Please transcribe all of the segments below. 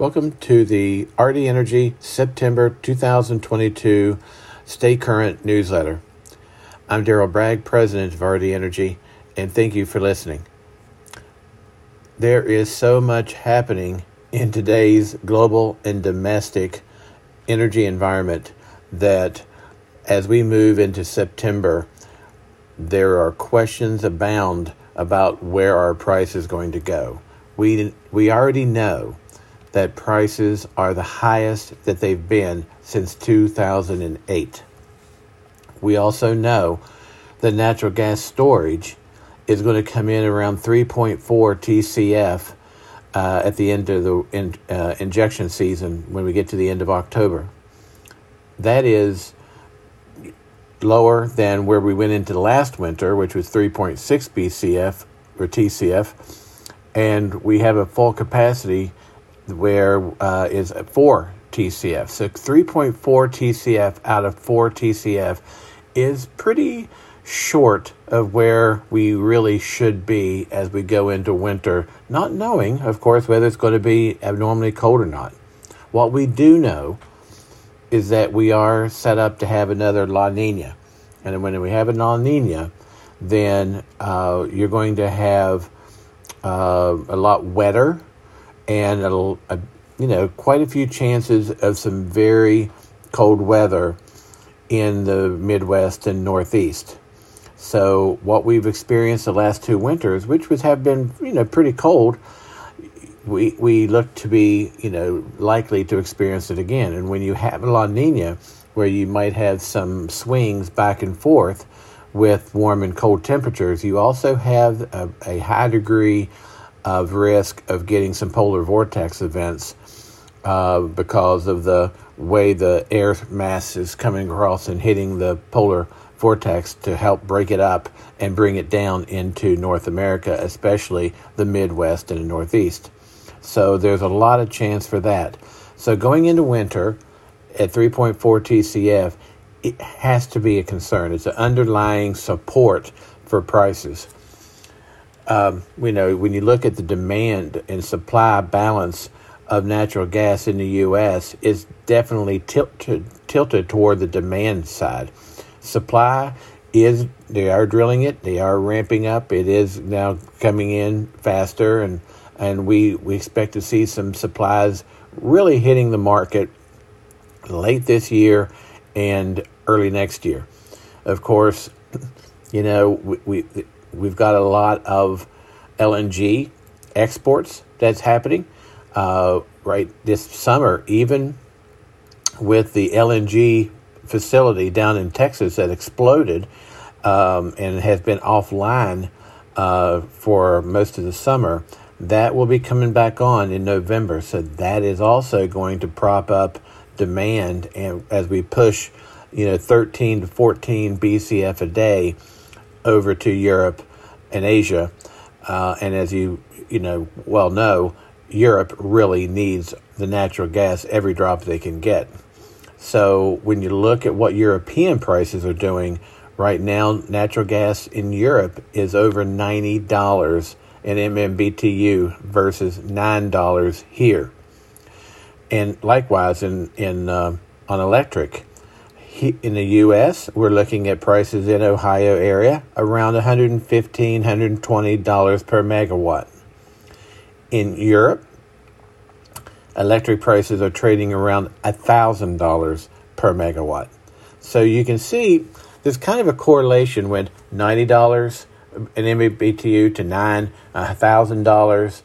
Welcome to the RD Energy September 2022 Stay Current newsletter. I'm Daryl Bragg, President of RD Energy, and thank you for listening. There is so much happening in today's global and domestic energy environment that as we move into September, there are questions abound about where our price is going to go. We, we already know that prices are the highest that they've been since 2008. We also know that natural gas storage is going to come in around 3.4 TCF uh, at the end of the in, uh, injection season when we get to the end of October. That is lower than where we went into last winter, which was 3.6 BCF or TCF, and we have a full capacity where uh, is 4 TCF. So 3.4 TCF out of 4 TCF is pretty short of where we really should be as we go into winter, not knowing, of course, whether it's going to be abnormally cold or not. What we do know is that we are set up to have another La Nina. And when we have a La Nina, then uh, you're going to have uh, a lot wetter and a, a, you know quite a few chances of some very cold weather in the Midwest and Northeast. So what we've experienced the last two winters, which was have been you know pretty cold, we we look to be you know likely to experience it again. And when you have La Nina, where you might have some swings back and forth with warm and cold temperatures, you also have a, a high degree of risk of getting some polar vortex events uh, because of the way the air mass is coming across and hitting the polar vortex to help break it up and bring it down into North America, especially the Midwest and the Northeast. So there's a lot of chance for that. So going into winter at 3.4 TCF, it has to be a concern. It's an underlying support for prices um, you know, when you look at the demand and supply balance of natural gas in the U.S., is definitely tilted tilted toward the demand side. Supply is they are drilling it, they are ramping up. It is now coming in faster, and and we we expect to see some supplies really hitting the market late this year and early next year. Of course, you know we, we We've got a lot of LNG exports that's happening uh, right this summer, even with the LNG facility down in Texas that exploded um, and has been offline uh, for most of the summer. That will be coming back on in November, so that is also going to prop up demand, and as we push, you know, 13 to 14 BCF a day over to Europe and Asia. Uh, and as you you know well know, Europe really needs the natural gas every drop they can get. So when you look at what European prices are doing right now, natural gas in Europe is over ninety dollars an MMBTU versus nine dollars here. And likewise in in uh, on electric, in the U.S., we're looking at prices in Ohio area around $115, $120 per megawatt. In Europe, electric prices are trading around $1,000 per megawatt. So you can see there's kind of a correlation with $90 an MMBTU to nine, $1,000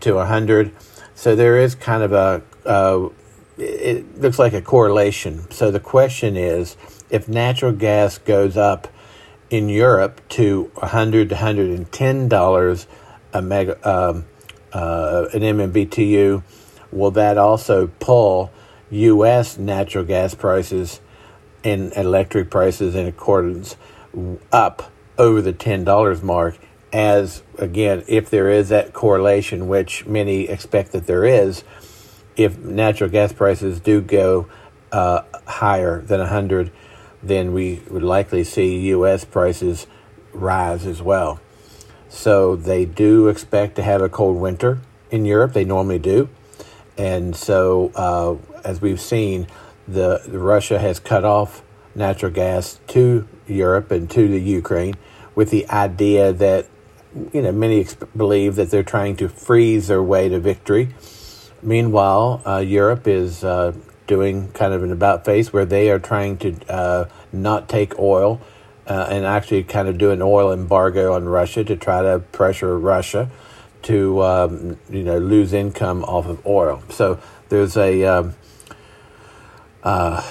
to 100 So there is kind of a, a it looks like a correlation. So the question is if natural gas goes up in Europe to 100 to 110 dollars a mega um, uh, an MMBTU, will that also pull U.S. natural gas prices and electric prices in accordance up over the ten dollars mark? As again, if there is that correlation, which many expect that there is, if natural gas prices do go uh, higher than 100, then we would likely see U.S. prices rise as well. So they do expect to have a cold winter in Europe. They normally do. And so, uh, as we've seen, the, the Russia has cut off natural gas to Europe and to the Ukraine with the idea that you know many ex- believe that they're trying to freeze their way to victory. Meanwhile, uh, Europe is uh, doing kind of an about face where they are trying to uh, not take oil uh, and actually kind of do an oil embargo on Russia to try to pressure Russia to um, you know lose income off of oil. So there's a um, uh,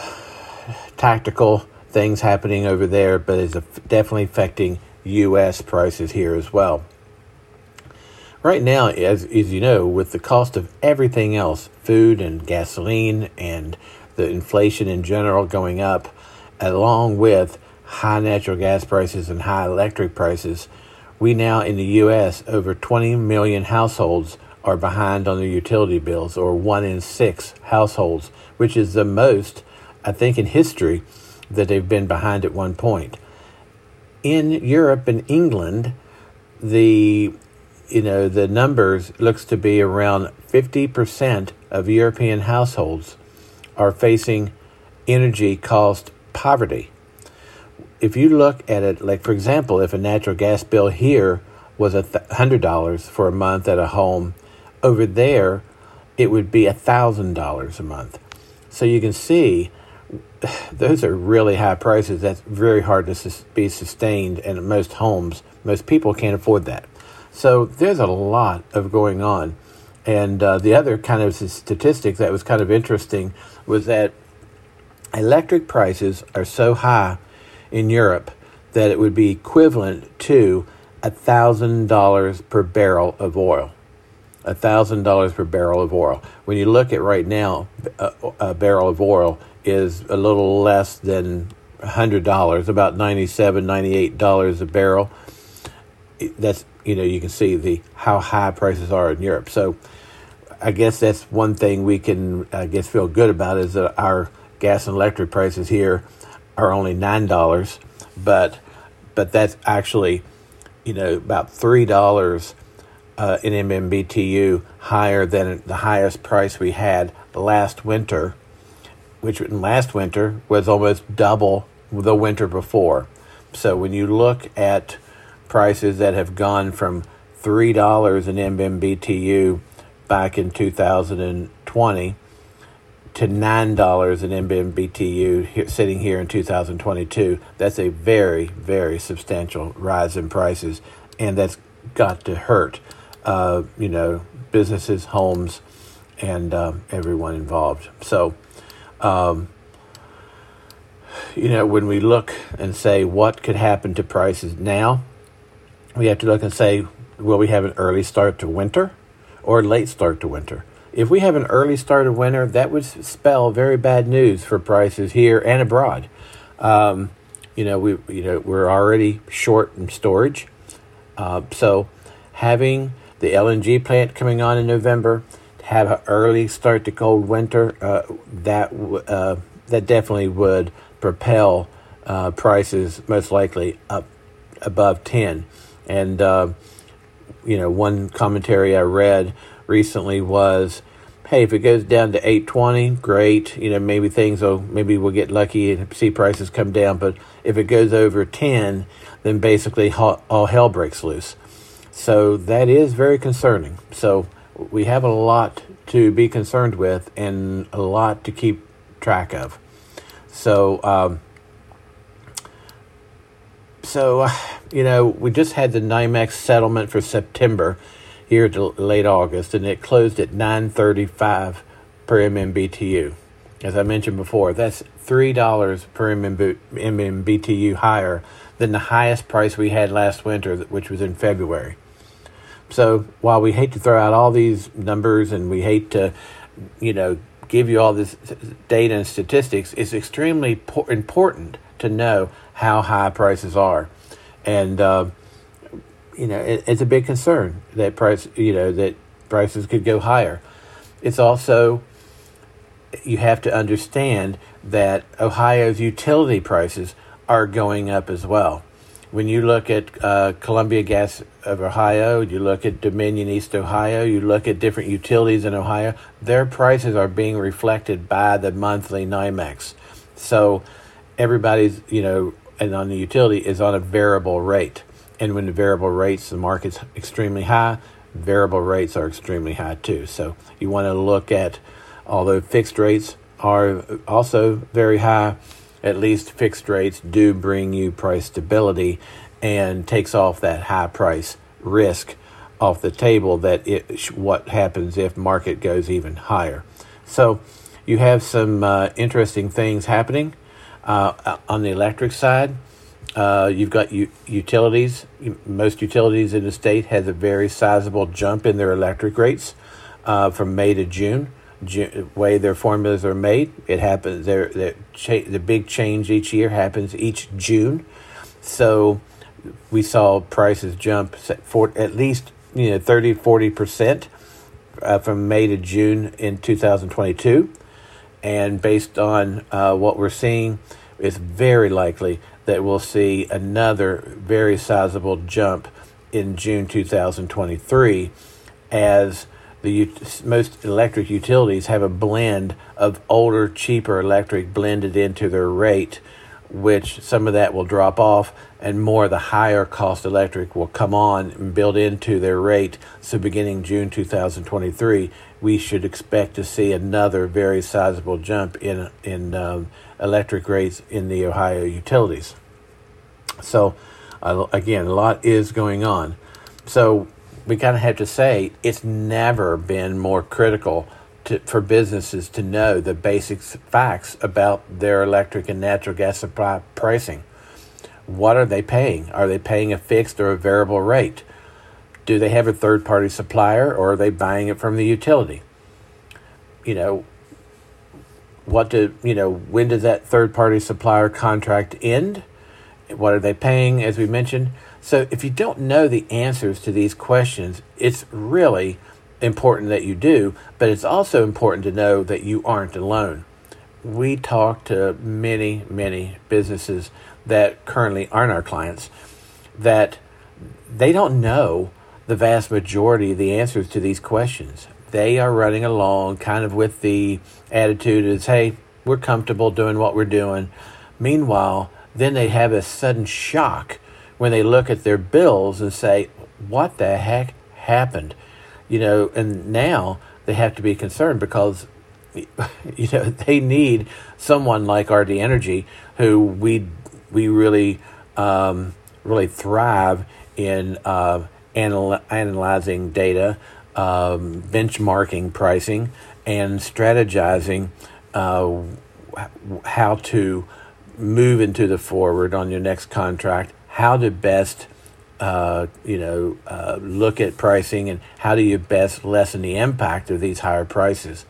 tactical things happening over there, but it's definitely affecting U.S. prices here as well. Right now, as, as you know, with the cost of everything else, food and gasoline and the inflation in general going up, along with high natural gas prices and high electric prices, we now in the U.S., over 20 million households are behind on their utility bills, or one in six households, which is the most, I think, in history that they've been behind at one point. In Europe and England, the you know the numbers looks to be around 50% of European households are facing energy cost poverty if you look at it, like for example, if a natural gas bill here was a hundred dollars for a month at a home, over there it would be a thousand dollars a month. So you can see those are really high prices. That's very hard to be sustained, and most homes, most people can't afford that. So there's a lot of going on. And uh, the other kind of statistic that was kind of interesting was that electric prices are so high in Europe that it would be equivalent to $1,000 per barrel of oil. $1,000 per barrel of oil. When you look at right now, a, a barrel of oil is a little less than $100, about $97, $98 a barrel. That's, you know, you can see the how high prices are in Europe. So I guess that's one thing we can, I guess, feel good about is that our gas and electric prices here are only nine dollars, but but that's actually you know about three dollars uh, in MMBTU higher than the highest price we had last winter, which last winter was almost double the winter before. So when you look at prices that have gone from three dollars in MMBTU back in 2020 to nine dollars an MMBTU sitting here in 2022. That's a very very substantial rise in prices, and that's got to hurt, uh, you know, businesses, homes, and um, everyone involved. So. Um, you know, when we look and say what could happen to prices now, we have to look and say, will we have an early start to winter or late start to winter? If we have an early start of winter, that would spell very bad news for prices here and abroad. Um, you know, we you know we're already short in storage, uh, so having the LNG plant coming on in November, to have an early start to cold winter, uh, that uh, that definitely would propel uh, prices most likely up above ten. And uh, you know, one commentary I read recently was, hey, if it goes down to 820, great. You know, maybe things will, maybe we'll get lucky and see prices come down. But if it goes over 10, then basically all hell breaks loose. So that is very concerning. So we have a lot to be concerned with and a lot to keep track of. So, um, so uh, you know, we just had the NYMEX settlement for September here to late August, and it closed at 935 per MMBTU. As I mentioned before, that's $3 per MMBTU higher than the highest price we had last winter, which was in February. So while we hate to throw out all these numbers and we hate to, you know, give you all this uh, data and statistics, it's extremely important to know how high prices are. And, uh, you know, it, it's a big concern that price, you know, that prices could go higher. It's also you have to understand that Ohio's utility prices are going up as well. when you look at uh, Columbia Gas of Ohio, you look at Dominion East Ohio, you look at different utilities in Ohio, their prices are being reflected by the monthly NYMEX. So everybody's, you know, and on the utility is on a variable rate. And when the variable rates, the market's extremely high, variable rates are extremely high too. So you want to look at, although fixed rates are also very high, at least fixed rates do bring you price stability and takes off that high price risk off the table that it what happens if market goes even higher so you have some uh, interesting things happening uh, on the electric side uh, you've got u- utilities most utilities in the state has a very sizable jump in their electric rates uh, from may to june way their formulas are made. It happens. Their cha- the big change each year happens each June, so we saw prices jump for at least you know 30 40 percent uh, from May to June in 2022, and based on uh, what we're seeing, it's very likely that we'll see another very sizable jump in June 2023 as the most electric utilities have a blend of older, cheaper electric blended into their rate, which some of that will drop off, and more of the higher cost electric will come on and build into their rate. So, beginning June 2023, we should expect to see another very sizable jump in in um, electric rates in the Ohio utilities. So, uh, again, a lot is going on. So, we kind of have to say it's never been more critical to, for businesses to know the basic facts about their electric and natural gas supply pricing. What are they paying? Are they paying a fixed or a variable rate? Do they have a third party supplier or are they buying it from the utility? You know, what do you know when does that third party supplier contract end? What are they paying as we mentioned? So, if you don't know the answers to these questions, it's really important that you do, but it's also important to know that you aren't alone. We talk to many, many businesses that currently aren't our clients that they don't know the vast majority of the answers to these questions. They are running along kind of with the attitude is, hey, we're comfortable doing what we're doing. Meanwhile, then they have a sudden shock when they look at their bills and say, what the heck happened? You know, and now they have to be concerned because, you know, they need someone like RD Energy who we, we really, um, really thrive in uh, anal- analyzing data, um, benchmarking pricing, and strategizing uh, how to move into the forward on your next contract how to best uh, you know uh, look at pricing and how do you best lessen the impact of these higher prices.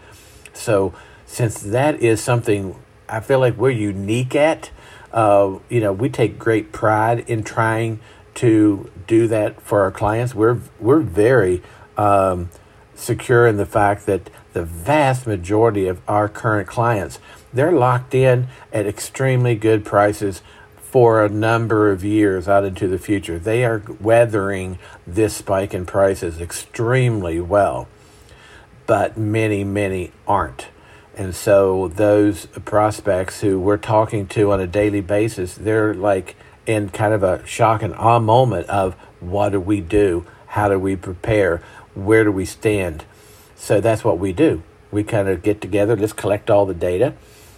So since that is something I feel like we're unique at, uh, you know, we take great pride in trying to do that for our clients. We're we're very um, secure in the fact that the vast majority of our current clients they're locked in at extremely good prices for a number of years out into the future. They are weathering this spike in prices extremely well, but many, many aren't. And so those prospects who we're talking to on a daily basis, they're like in kind of a shock and awe moment of what do we do? How do we prepare? Where do we stand? So that's what we do. We kind of get together, let's collect all the data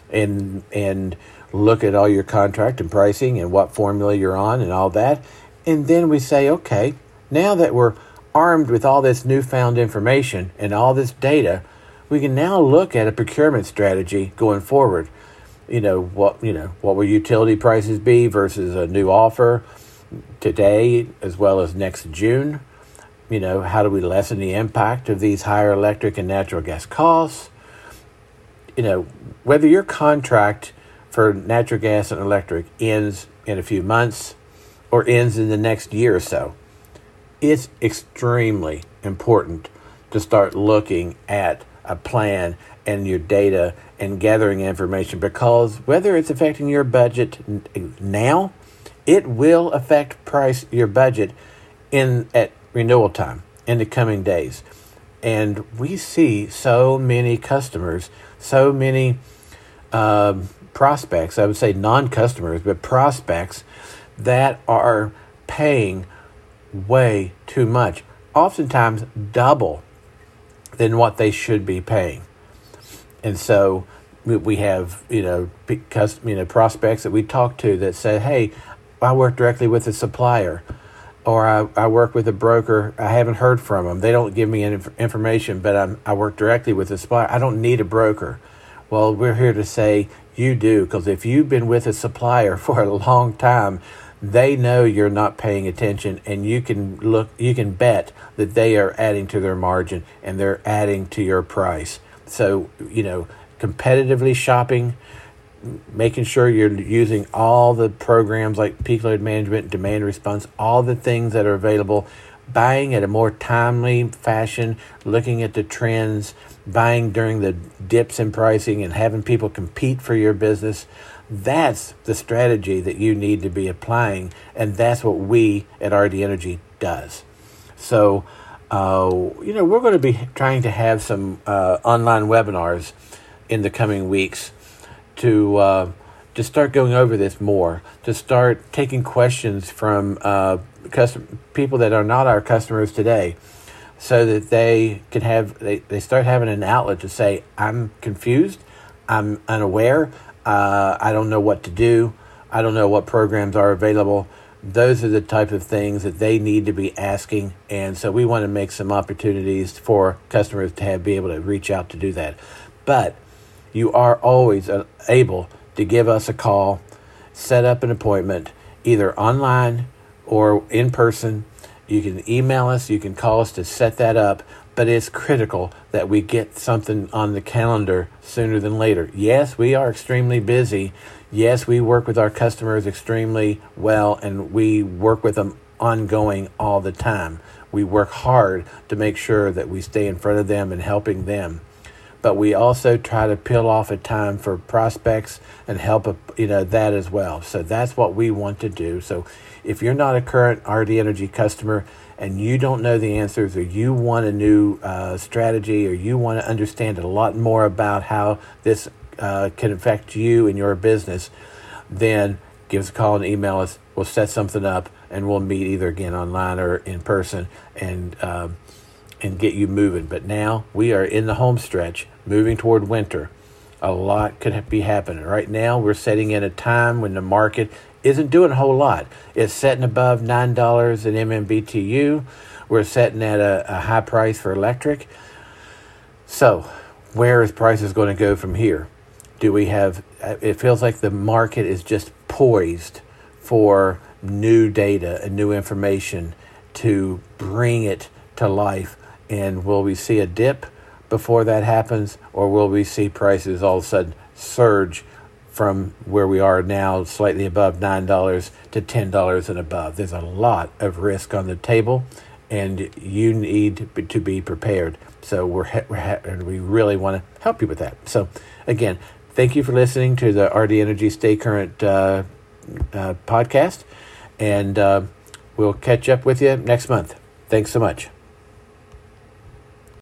and and look at all your contract and pricing and what formula you're on and all that. And then we say, okay, now that we're armed with all this newfound information and all this data, we can now look at a procurement strategy going forward. You know, what you know, what will utility prices be versus a new offer today as well as next June? You know, how do we lessen the impact of these higher electric and natural gas costs? You know, whether your contract for natural gas and electric ends in a few months or ends in the next year or so. It's extremely important to start looking at a plan and your data and gathering information because whether it's affecting your budget now it will affect price your budget in at renewal time in the coming days. And we see so many customers, so many um, prospects, I would say non customers, but prospects that are paying way too much, oftentimes double than what they should be paying. And so we have, you know, because, you know, prospects that we talk to that say, hey, I work directly with a supplier or I, I work with a broker. I haven't heard from them. They don't give me any information, but I'm, I work directly with a supplier. I don't need a broker. Well, we're here to say you do, because if you've been with a supplier for a long time, they know you're not paying attention and you can look you can bet that they are adding to their margin and they're adding to your price so you know competitively shopping making sure you're using all the programs like peak load management, demand response, all the things that are available, buying at a more timely fashion, looking at the trends, buying during the dips in pricing and having people compete for your business. That's the strategy that you need to be applying, and that's what we at RD Energy does. So, uh, you know, we're going to be trying to have some uh, online webinars in the coming weeks to uh, to start going over this more, to start taking questions from uh, custom, people that are not our customers today, so that they can have they, they start having an outlet to say, I'm confused, I'm unaware, uh, I don't know what to do, I don't know what programs are available. Those are the type of things that they need to be asking, and so we want to make some opportunities for customers to have be able to reach out to do that. But you are always uh, able to give us a call, set up an appointment, either online or in person. You can email us, you can call us to set that up, but it's critical that we get something on the calendar sooner than later. Yes, we are extremely busy. Yes, we work with our customers extremely well and we work with them ongoing all the time. We work hard to make sure that we stay in front of them and helping them but we also try to peel off a time for prospects and help uh, you know that as well. So that's what we want to do. So if you're not a current RD Energy customer and you don't know the answers, or you want a new uh, strategy, or you want to understand a lot more about how this uh, can affect you and your business, then give us a call and email us. We'll set something up and we'll meet either again online or in person and. Um, and get you moving. But now we are in the home stretch, moving toward winter. A lot could be happening. Right now, we're setting in a time when the market isn't doing a whole lot. It's setting above $9 in MMBTU. We're setting at a, a high price for electric. So, where is prices going to go from here? Do we have, uh, it feels like the market is just poised for new data and new information to bring it to life and will we see a dip before that happens, or will we see prices all of a sudden surge from where we are now, slightly above $9 to $10 and above? There's a lot of risk on the table, and you need to be prepared. So we're, we're we really want to help you with that. So again, thank you for listening to the RD Energy Stay Current uh, uh, podcast, and uh, we'll catch up with you next month. Thanks so much.